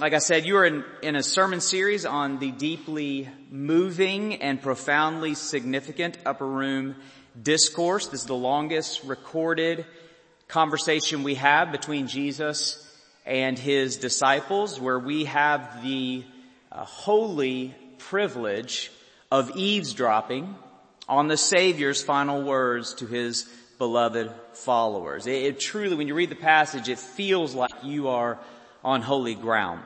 like I said, you are in, in a sermon series on the deeply moving and profoundly significant upper room discourse. This is the longest recorded conversation we have between Jesus and his disciples where we have the uh, holy privilege of eavesdropping on the Savior's final words to his beloved followers. It, it, truly, when you read the passage, it feels like you are on holy ground.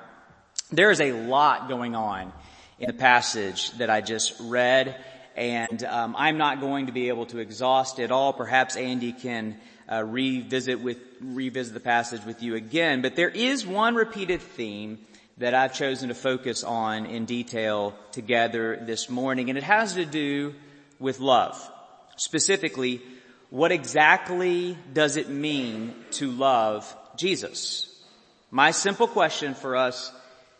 There is a lot going on in the passage that I just read, and um, I'm not going to be able to exhaust it all. Perhaps Andy can uh, revisit with revisit the passage with you again, but there is one repeated theme that I've chosen to focus on in detail together this morning, and it has to do with love. Specifically, what exactly does it mean to love Jesus? My simple question for us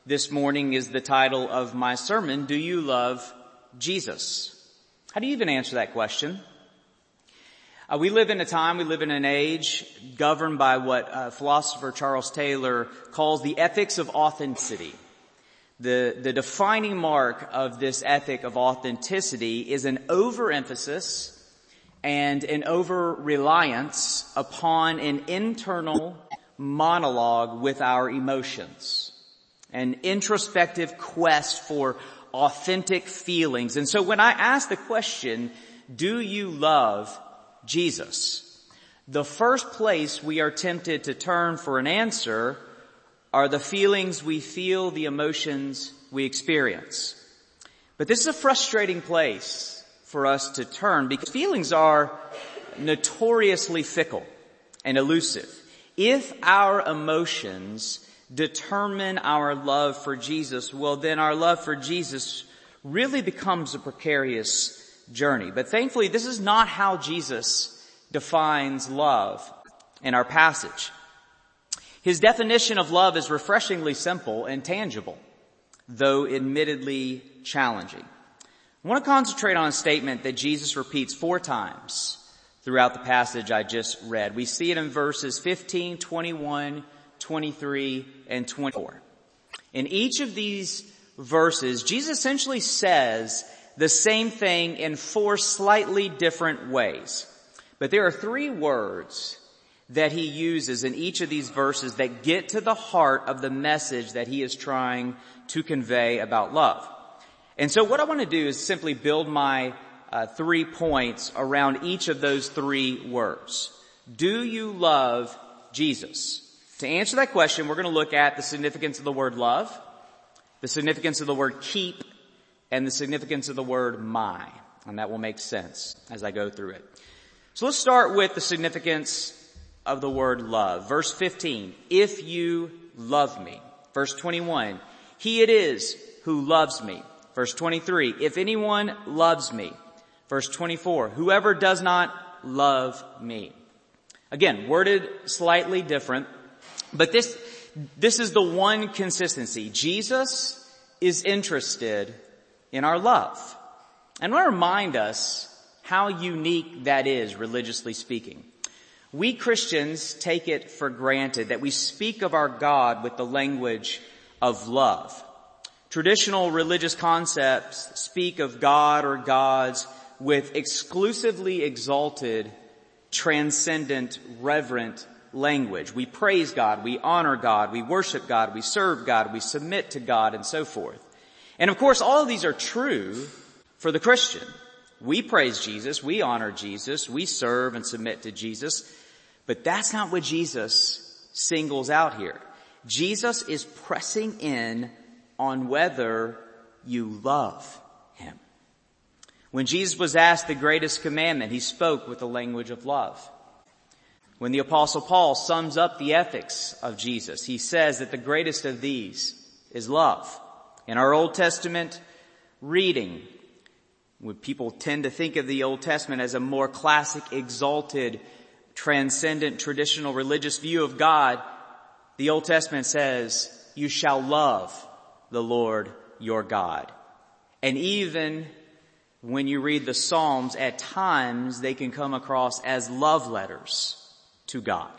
this morning is the title of my sermon, Do You Love Jesus? How do you even answer that question? Uh, we live in a time, we live in an age governed by what uh, philosopher Charles Taylor calls the ethics of authenticity. The, the defining mark of this ethic of authenticity is an overemphasis and an over-reliance upon an internal monologue with our emotions. An introspective quest for authentic feelings. And so when I ask the question, do you love Jesus. The first place we are tempted to turn for an answer are the feelings we feel, the emotions we experience. But this is a frustrating place for us to turn because feelings are notoriously fickle and elusive. If our emotions determine our love for Jesus, well then our love for Jesus really becomes a precarious journey. But thankfully, this is not how Jesus defines love in our passage. His definition of love is refreshingly simple and tangible, though admittedly challenging. I want to concentrate on a statement that Jesus repeats four times throughout the passage I just read. We see it in verses 15, 21, 23, and 24. In each of these verses, Jesus essentially says the same thing in four slightly different ways. But there are three words that he uses in each of these verses that get to the heart of the message that he is trying to convey about love. And so what I want to do is simply build my uh, three points around each of those three words. Do you love Jesus? To answer that question, we're going to look at the significance of the word love, the significance of the word keep, and the significance of the word my. And that will make sense as I go through it. So let's start with the significance of the word love. Verse 15, if you love me. Verse 21, he it is who loves me. Verse 23, if anyone loves me. Verse 24, whoever does not love me. Again, worded slightly different, but this, this is the one consistency. Jesus is interested in our love. And I want to remind us how unique that is, religiously speaking. We Christians take it for granted that we speak of our God with the language of love. Traditional religious concepts speak of God or gods with exclusively exalted, transcendent, reverent language. We praise God, we honor God, we worship God, we serve God, we submit to God, and so forth. And of course, all of these are true for the Christian. We praise Jesus, we honor Jesus, we serve and submit to Jesus, but that's not what Jesus singles out here. Jesus is pressing in on whether you love Him. When Jesus was asked the greatest commandment, He spoke with the language of love. When the apostle Paul sums up the ethics of Jesus, he says that the greatest of these is love. In our Old Testament reading, when people tend to think of the Old Testament as a more classic, exalted, transcendent, traditional religious view of God, the Old Testament says, you shall love the Lord your God. And even when you read the Psalms, at times they can come across as love letters to God.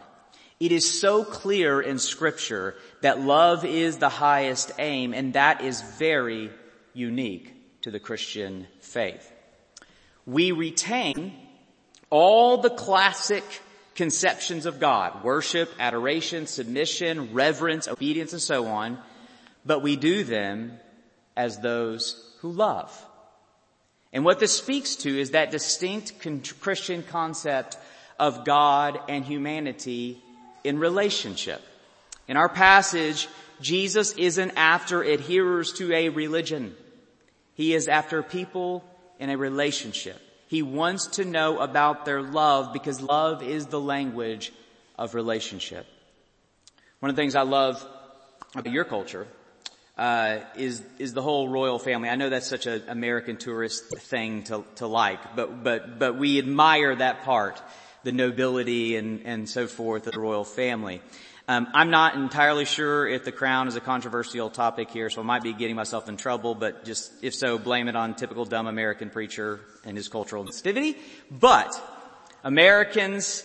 It is so clear in scripture that love is the highest aim and that is very unique to the Christian faith. We retain all the classic conceptions of God, worship, adoration, submission, reverence, obedience, and so on, but we do them as those who love. And what this speaks to is that distinct Christian concept of God and humanity in relationship. In our passage, Jesus isn't after adherers to a religion. He is after people in a relationship. He wants to know about their love because love is the language of relationship. One of the things I love about your culture uh, is is the whole royal family. I know that's such an American tourist thing to to like, but but but we admire that part, the nobility and and so forth of the royal family. Um, I'm not entirely sure if the crown is a controversial topic here, so I might be getting myself in trouble, but just, if so, blame it on typical dumb American preacher and his cultural sensitivity. But, Americans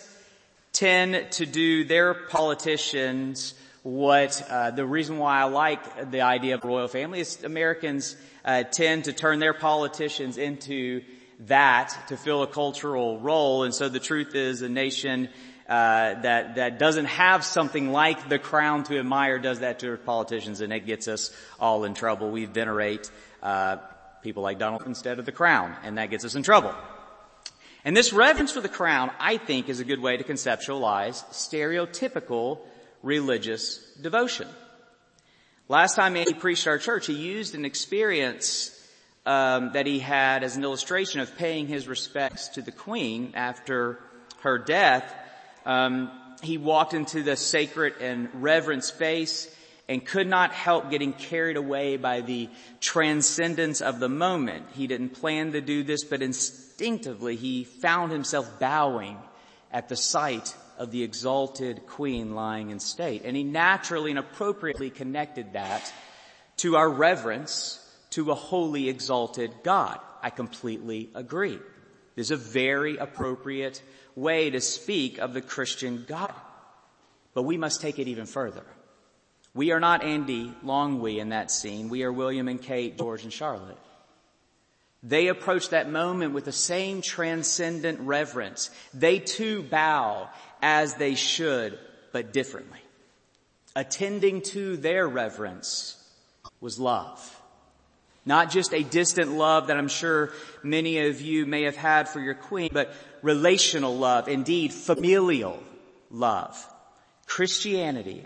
tend to do their politicians what, uh, the reason why I like the idea of royal family is Americans, uh, tend to turn their politicians into that to fill a cultural role. And so the truth is a nation uh, that that doesn't have something like the crown to admire does that to politicians, and it gets us all in trouble. We venerate uh, people like Donald instead of the crown, and that gets us in trouble. And this reverence for the crown, I think, is a good way to conceptualize stereotypical religious devotion. Last time Andy preached our church, he used an experience um, that he had as an illustration of paying his respects to the Queen after her death um, he walked into the sacred and reverent space and could not help getting carried away by the transcendence of the moment. He didn't plan to do this, but instinctively he found himself bowing at the sight of the exalted queen lying in state. And he naturally and appropriately connected that to our reverence to a holy exalted God. I completely agree. There's a very appropriate way to speak of the Christian God. But we must take it even further. We are not Andy Longwy in that scene. We are William and Kate, George and Charlotte. They approach that moment with the same transcendent reverence. They too bow as they should, but differently. Attending to their reverence was love. Not just a distant love that I'm sure many of you may have had for your queen, but relational love, indeed familial love. Christianity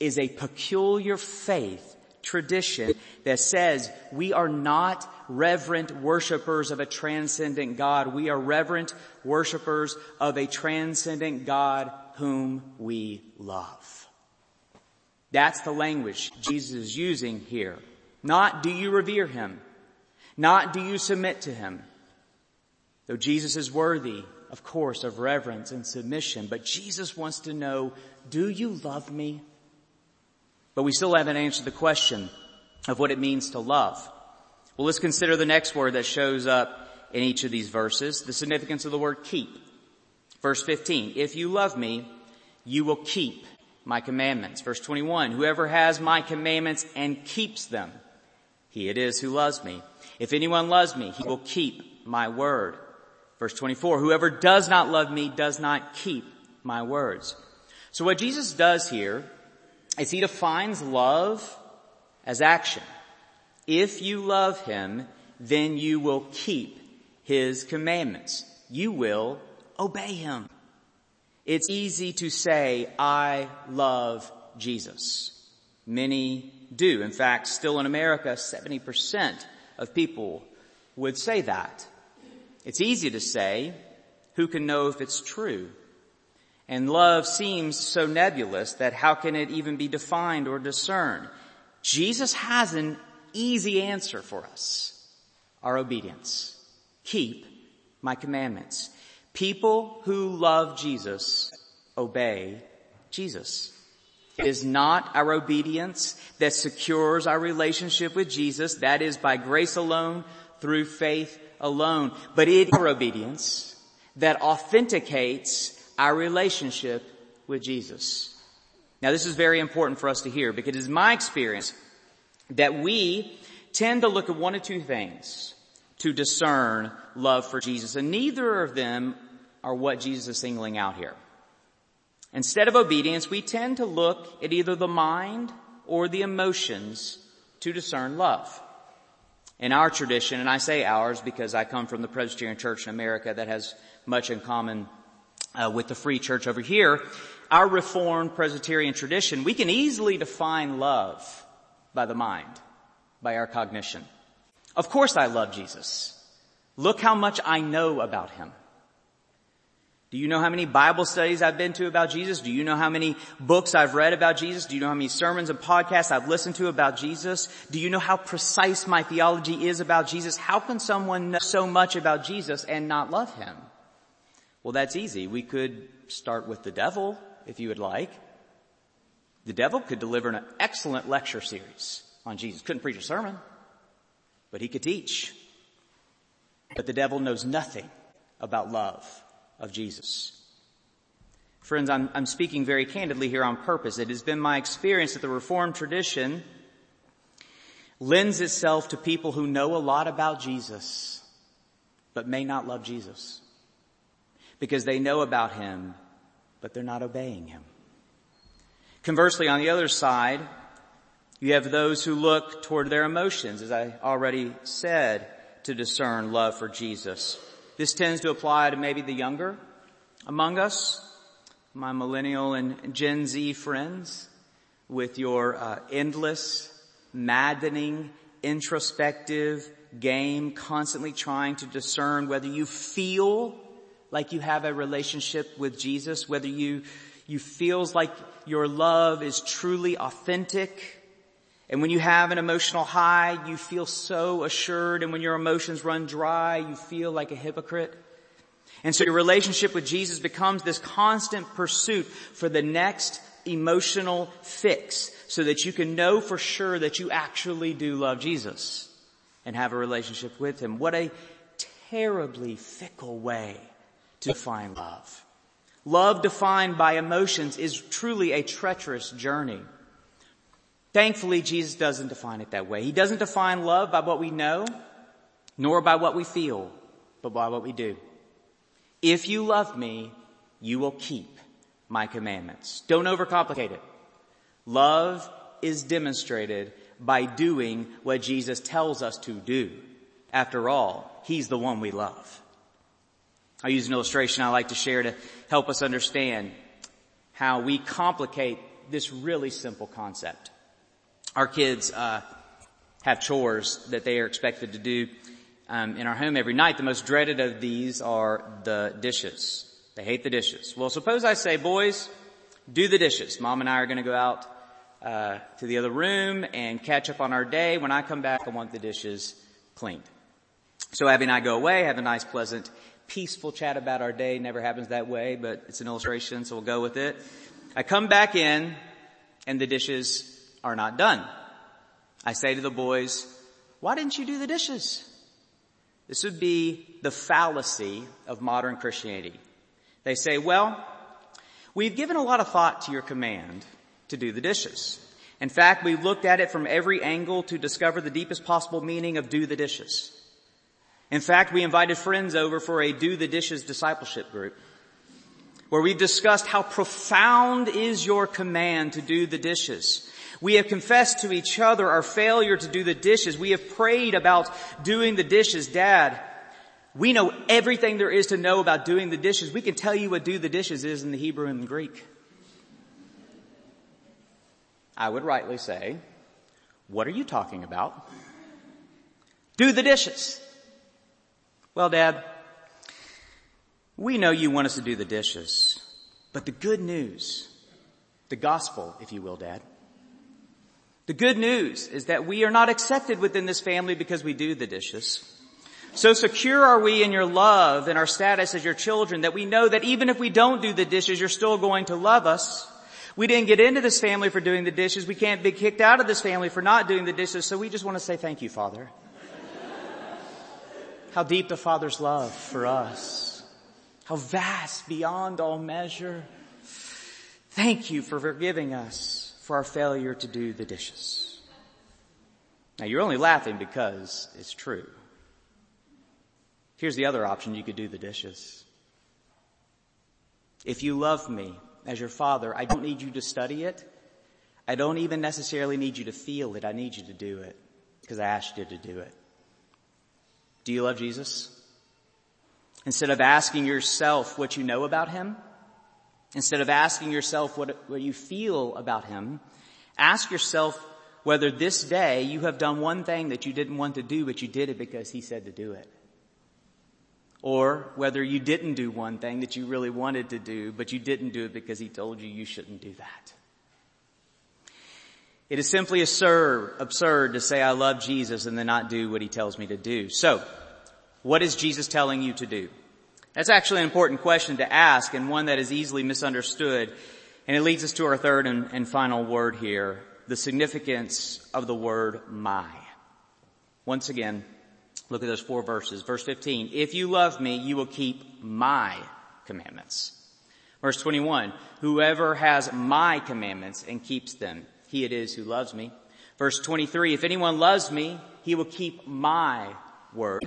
is a peculiar faith tradition that says we are not reverent worshipers of a transcendent God. We are reverent worshipers of a transcendent God whom we love. That's the language Jesus is using here. Not do you revere him. Not do you submit to him. Though Jesus is worthy, of course, of reverence and submission, but Jesus wants to know, do you love me? But we still haven't answered the question of what it means to love. Well, let's consider the next word that shows up in each of these verses, the significance of the word keep. Verse 15, if you love me, you will keep my commandments. Verse 21, whoever has my commandments and keeps them, he it is who loves me. If anyone loves me, he will keep my word. Verse 24, whoever does not love me does not keep my words. So what Jesus does here is he defines love as action. If you love him, then you will keep his commandments. You will obey him. It's easy to say, I love Jesus. Many do. In fact, still in America, 70% of people would say that. It's easy to say, who can know if it's true? And love seems so nebulous that how can it even be defined or discerned? Jesus has an easy answer for us. Our obedience. Keep my commandments. People who love Jesus obey Jesus. It is not our obedience that secures our relationship with Jesus. That is by grace alone, through faith alone. But it is our obedience that authenticates our relationship with Jesus. Now this is very important for us to hear because it is my experience that we tend to look at one of two things to discern love for Jesus and neither of them are what Jesus is singling out here. Instead of obedience, we tend to look at either the mind or the emotions to discern love. In our tradition, and I say ours because I come from the Presbyterian Church in America that has much in common uh, with the Free Church over here, our Reformed Presbyterian tradition, we can easily define love by the mind, by our cognition. Of course I love Jesus. Look how much I know about him. Do you know how many Bible studies I've been to about Jesus? Do you know how many books I've read about Jesus? Do you know how many sermons and podcasts I've listened to about Jesus? Do you know how precise my theology is about Jesus? How can someone know so much about Jesus and not love him? Well, that's easy. We could start with the devil, if you would like. The devil could deliver an excellent lecture series on Jesus. Couldn't preach a sermon, but he could teach. But the devil knows nothing about love of Jesus. Friends, I'm, I'm speaking very candidly here on purpose. It has been my experience that the Reformed tradition lends itself to people who know a lot about Jesus, but may not love Jesus. Because they know about Him, but they're not obeying Him. Conversely, on the other side, you have those who look toward their emotions, as I already said, to discern love for Jesus. This tends to apply to maybe the younger among us, my millennial and Gen Z friends, with your uh, endless, maddening, introspective game, constantly trying to discern whether you feel like you have a relationship with Jesus, whether you, you feels like your love is truly authentic, and when you have an emotional high, you feel so assured. And when your emotions run dry, you feel like a hypocrite. And so your relationship with Jesus becomes this constant pursuit for the next emotional fix so that you can know for sure that you actually do love Jesus and have a relationship with Him. What a terribly fickle way to find love. Love defined by emotions is truly a treacherous journey. Thankfully, Jesus doesn't define it that way. He doesn't define love by what we know, nor by what we feel, but by what we do. If you love me, you will keep my commandments. Don't overcomplicate it. Love is demonstrated by doing what Jesus tells us to do. After all, He's the one we love. I'll use an illustration I like to share to help us understand how we complicate this really simple concept. Our kids uh, have chores that they are expected to do um, in our home every night. The most dreaded of these are the dishes. They hate the dishes. Well, suppose I say, boys, do the dishes. Mom and I are going to go out uh, to the other room and catch up on our day. When I come back, I want the dishes cleaned. So Abby and I go away, have a nice, pleasant, peaceful chat about our day. Never happens that way, but it's an illustration, so we'll go with it. I come back in, and the dishes are not done. I say to the boys, why didn't you do the dishes? This would be the fallacy of modern Christianity. They say, well, we've given a lot of thought to your command to do the dishes. In fact, we've looked at it from every angle to discover the deepest possible meaning of do the dishes. In fact, we invited friends over for a do the dishes discipleship group where we discussed how profound is your command to do the dishes we have confessed to each other our failure to do the dishes. We have prayed about doing the dishes. Dad, we know everything there is to know about doing the dishes. We can tell you what do the dishes is in the Hebrew and the Greek. I would rightly say, what are you talking about? Do the dishes. Well, Dad, we know you want us to do the dishes, but the good news, the gospel, if you will, Dad, the good news is that we are not accepted within this family because we do the dishes. So secure are we in your love and our status as your children that we know that even if we don't do the dishes, you're still going to love us. We didn't get into this family for doing the dishes. We can't be kicked out of this family for not doing the dishes. So we just want to say thank you, Father. How deep the Father's love for us. How vast beyond all measure. Thank you for forgiving us for our failure to do the dishes. Now you're only laughing because it's true. Here's the other option. You could do the dishes. If you love me as your father, I don't need you to study it. I don't even necessarily need you to feel it. I need you to do it because I asked you to do it. Do you love Jesus? Instead of asking yourself what you know about him, instead of asking yourself what, what you feel about him, ask yourself whether this day you have done one thing that you didn't want to do, but you did it because he said to do it. Or whether you didn't do one thing that you really wanted to do, but you didn't do it because he told you you shouldn't do that. It is simply absurd, absurd to say I love Jesus and then not do what he tells me to do. So, what is Jesus telling you to do? That's actually an important question to ask and one that is easily misunderstood. And it leads us to our third and, and final word here, the significance of the word my. Once again, look at those four verses. Verse 15, if you love me, you will keep my commandments. Verse 21, whoever has my commandments and keeps them, he it is who loves me. Verse 23, if anyone loves me, he will keep my word.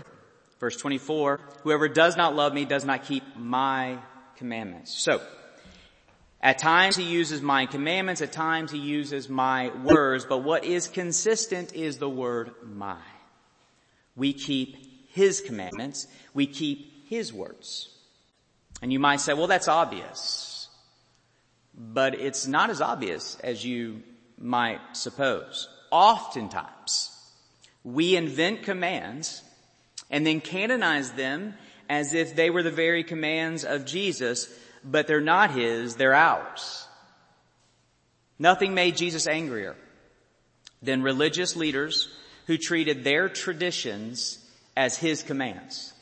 Verse 24, whoever does not love me does not keep my commandments. So, at times he uses my commandments, at times he uses my words, but what is consistent is the word my. We keep his commandments, we keep his words. And you might say, well that's obvious. But it's not as obvious as you might suppose. Oftentimes, we invent commands and then canonize them as if they were the very commands of Jesus, but they're not His, they're ours. Nothing made Jesus angrier than religious leaders who treated their traditions as His commands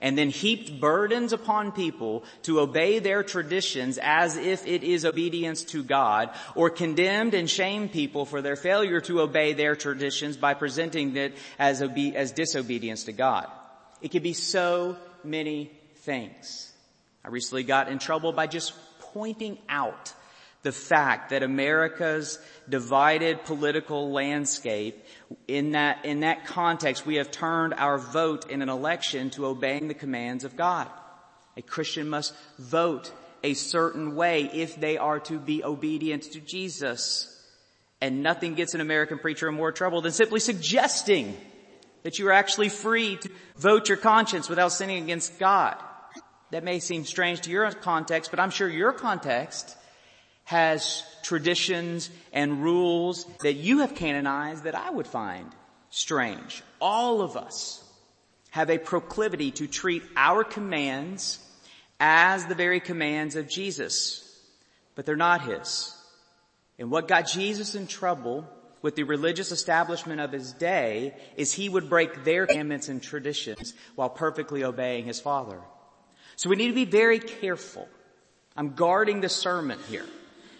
and then heaped burdens upon people to obey their traditions as if it is obedience to God, or condemned and shamed people for their failure to obey their traditions by presenting it as, obe- as disobedience to God. It could be so many things. I recently got in trouble by just pointing out the fact that America's divided political landscape, in that, in that context, we have turned our vote in an election to obeying the commands of God. A Christian must vote a certain way if they are to be obedient to Jesus. And nothing gets an American preacher in more trouble than simply suggesting that you are actually free to vote your conscience without sinning against God. That may seem strange to your context, but I'm sure your context has traditions and rules that you have canonized that I would find strange. All of us have a proclivity to treat our commands as the very commands of Jesus, but they're not His. And what got Jesus in trouble with the religious establishment of his day is he would break their commandments and traditions while perfectly obeying his Father. So we need to be very careful. I'm guarding the sermon here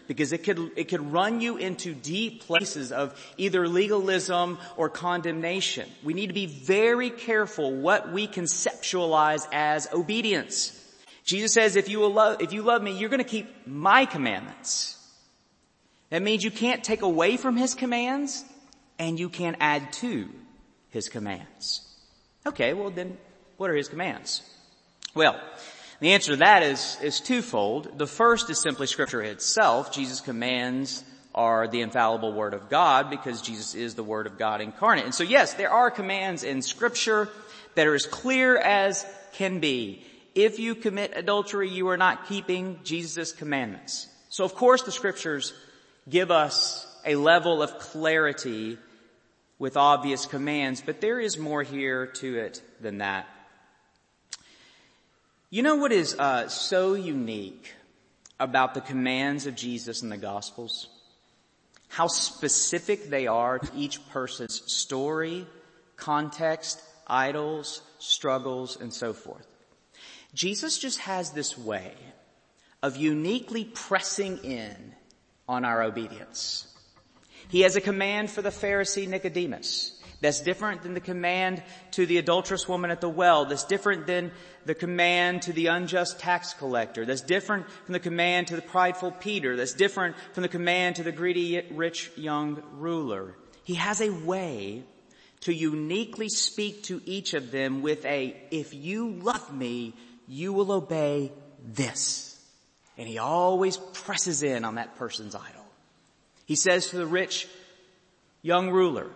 because it could, it could run you into deep places of either legalism or condemnation. We need to be very careful what we conceptualize as obedience. Jesus says, if you love, if you love me, you're going to keep my commandments. That means you can't take away from his commands and you can't add to his commands. Okay, well then what are his commands? Well, the answer to that is, is twofold. The first is simply scripture itself. Jesus' commands are the infallible word of God because Jesus is the word of God incarnate. And so yes, there are commands in scripture that are as clear as can be. If you commit adultery, you are not keeping Jesus' commandments. So of course the scriptures give us a level of clarity with obvious commands, but there is more here to it than that. You know what is uh, so unique about the commands of Jesus in the Gospels? How specific they are to each person's story, context, idols, struggles, and so forth. Jesus just has this way of uniquely pressing in on our obedience. He has a command for the Pharisee Nicodemus That's different than the command to the adulterous woman at the well. That's different than the command to the unjust tax collector. That's different from the command to the prideful Peter. That's different from the command to the greedy rich young ruler. He has a way to uniquely speak to each of them with a, if you love me, you will obey this. And he always presses in on that person's idol. He says to the rich young ruler,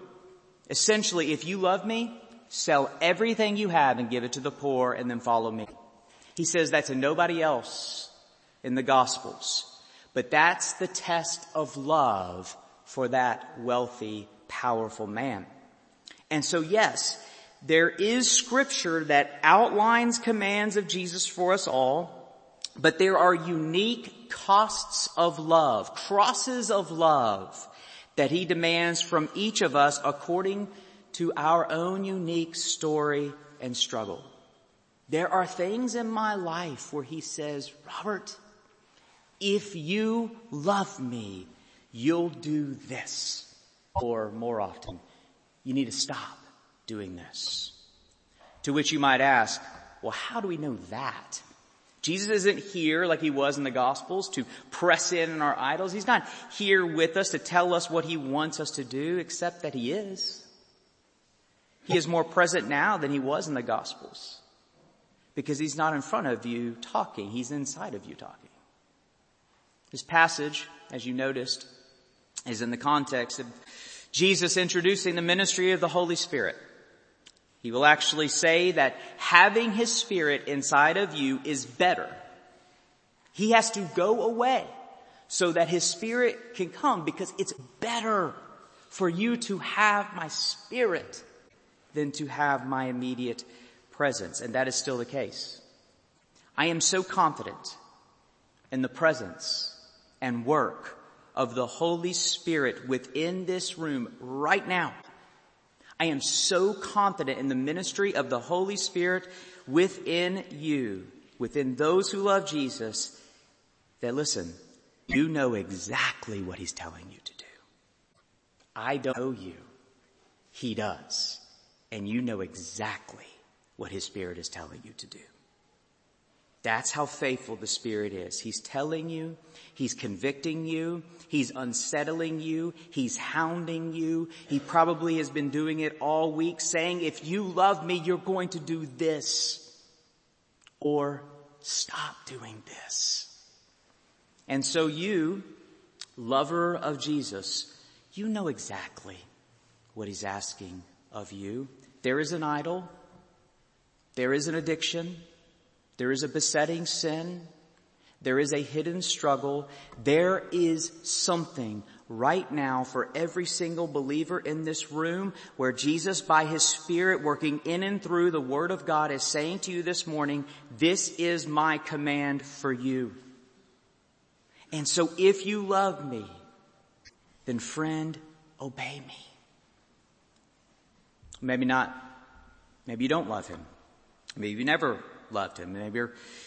essentially, if you love me, sell everything you have and give it to the poor and then follow me. He says that to nobody else in the gospels, but that's the test of love for that wealthy, powerful man. And so yes, there is scripture that outlines commands of Jesus for us all, but there are unique costs of love, crosses of love that he demands from each of us according to our own unique story and struggle. There are things in my life where he says, Robert, if you love me, you'll do this. Or more often, you need to stop doing this. To which you might ask, well, how do we know that? Jesus isn't here like he was in the gospels to press in on our idols. He's not here with us to tell us what he wants us to do except that he is. He is more present now than he was in the gospels because he's not in front of you talking. He's inside of you talking. This passage, as you noticed, is in the context of Jesus introducing the ministry of the Holy Spirit. He will actually say that having His Spirit inside of you is better. He has to go away so that His Spirit can come because it's better for you to have my Spirit than to have my immediate presence. And that is still the case. I am so confident in the presence and work of the Holy Spirit within this room right now I am so confident in the ministry of the Holy Spirit within you, within those who love Jesus, that listen, you know exactly what he's telling you to do. I don't know you. He does. And you know exactly what his spirit is telling you to do. That's how faithful the Spirit is. He's telling you, He's convicting you, He's unsettling you, He's hounding you. He probably has been doing it all week saying, if you love me, you're going to do this. Or stop doing this. And so you, lover of Jesus, you know exactly what He's asking of you. There is an idol. There is an addiction. There is a besetting sin. There is a hidden struggle. There is something right now for every single believer in this room where Jesus by His Spirit working in and through the Word of God is saying to you this morning, this is my command for you. And so if you love me, then friend, obey me. Maybe not. Maybe you don't love Him. Maybe you never loved him. Maybe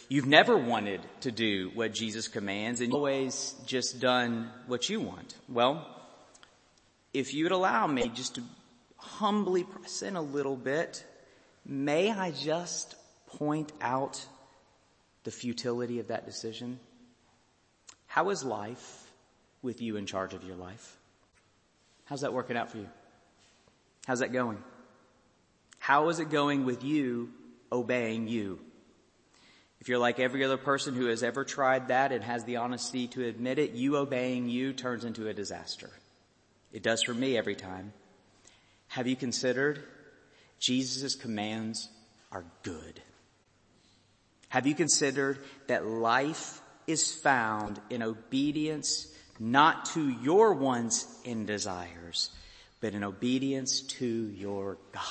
you've never wanted to do what Jesus commands and always just done what you want. Well, if you would allow me just to humbly press in a little bit, may I just point out the futility of that decision? How is life with you in charge of your life? How's that working out for you? How's that going? How is it going with you obeying you? If you're like every other person who has ever tried that and has the honesty to admit it, you obeying you turns into a disaster. It does for me every time. Have you considered Jesus' commands are good? Have you considered that life is found in obedience not to your wants and desires, but in obedience to your God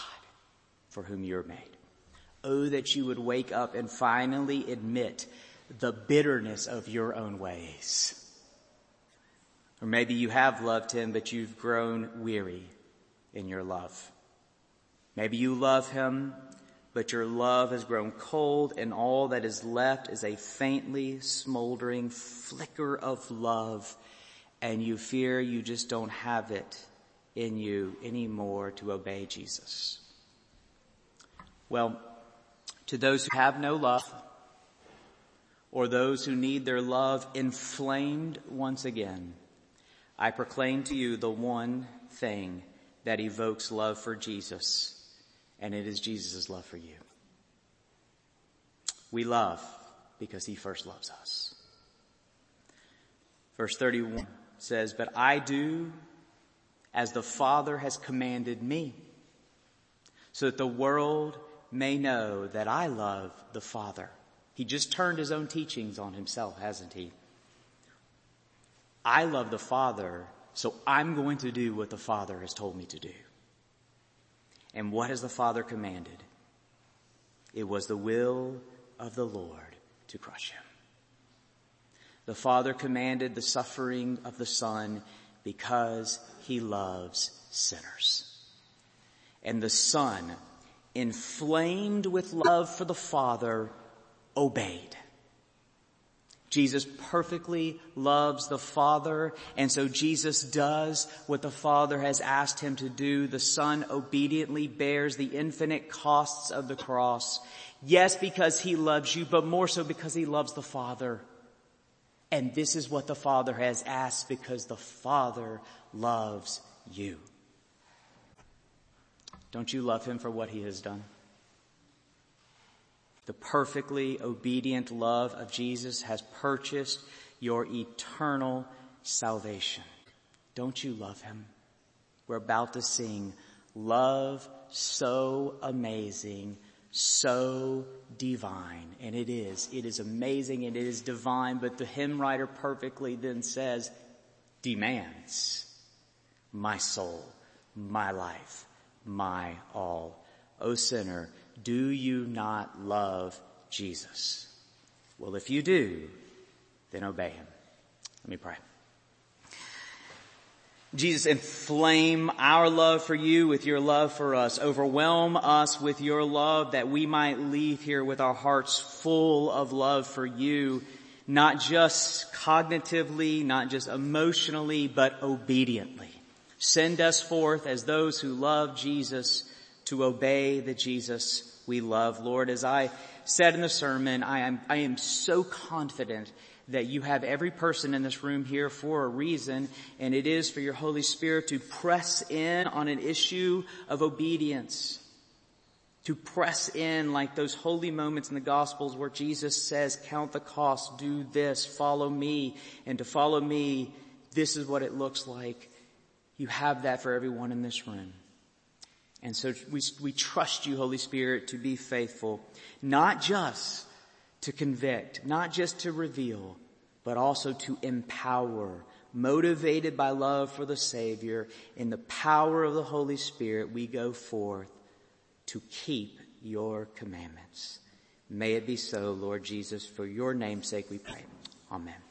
for whom you're made? Oh, that you would wake up and finally admit the bitterness of your own ways. Or maybe you have loved him, but you've grown weary in your love. Maybe you love him, but your love has grown cold and all that is left is a faintly smoldering flicker of love and you fear you just don't have it in you anymore to obey Jesus? Well, to those who have no love, or those who need their love inflamed once again, I proclaim to you the one thing that evokes love for Jesus, and it is Jesus' love for you. We love because he first loves us. Verse 31 says, But I do as the Father has commanded me, so that the world may know that I love the Father. He just turned his own teachings on himself, hasn't he? I love the Father, so I'm going to do what the Father has told me to do. And what has the Father commanded? It was the will of the Lord to crush him. The Father commanded the suffering of the Son because he loves sinners. And the Son, inflamed with love for the Father, obeyed. Jesus perfectly loves the Father, and so Jesus does what the Father has asked him to do. The Son obediently bears the infinite costs of the cross. Yes, because he loves you, but more so because he loves the Father. And this is what the Father has asked because the Father loves you. Don't you love him for what he has done? The perfectly obedient love of Jesus has purchased your eternal salvation. Don't you love him? We're about to sing love so amazing, so divine. And it is. It is amazing and it is divine, but the hymn writer perfectly then says, demands my soul, my life, my all. O sinner, do you not love Jesus? Well, if you do, then obey him. Let me pray. Jesus, inflame our love for you with your love for us. Overwhelm us with your love that we might leave here with our hearts full of love for you, not just cognitively, not just emotionally, but obediently. Send us forth as those who love Jesus to obey the Jesus we love. Lord, as I said in the sermon, I am, I am so confident that you have every person in this room here for a reason, and it is for your Holy Spirit to press in on an issue of obedience. To press in like those holy moments in the Gospels where Jesus says, count the cost, do this, follow me, and to follow me, this is what it looks like. You have that for everyone in this room. And so we, we trust you, Holy Spirit, to be faithful, not just to convict, not just to reveal, but also to empower, motivated by love for the Savior, in the power of the Holy Spirit, we go forth to keep your commandments. May it be so, Lord Jesus, for your name's sake we pray. Amen.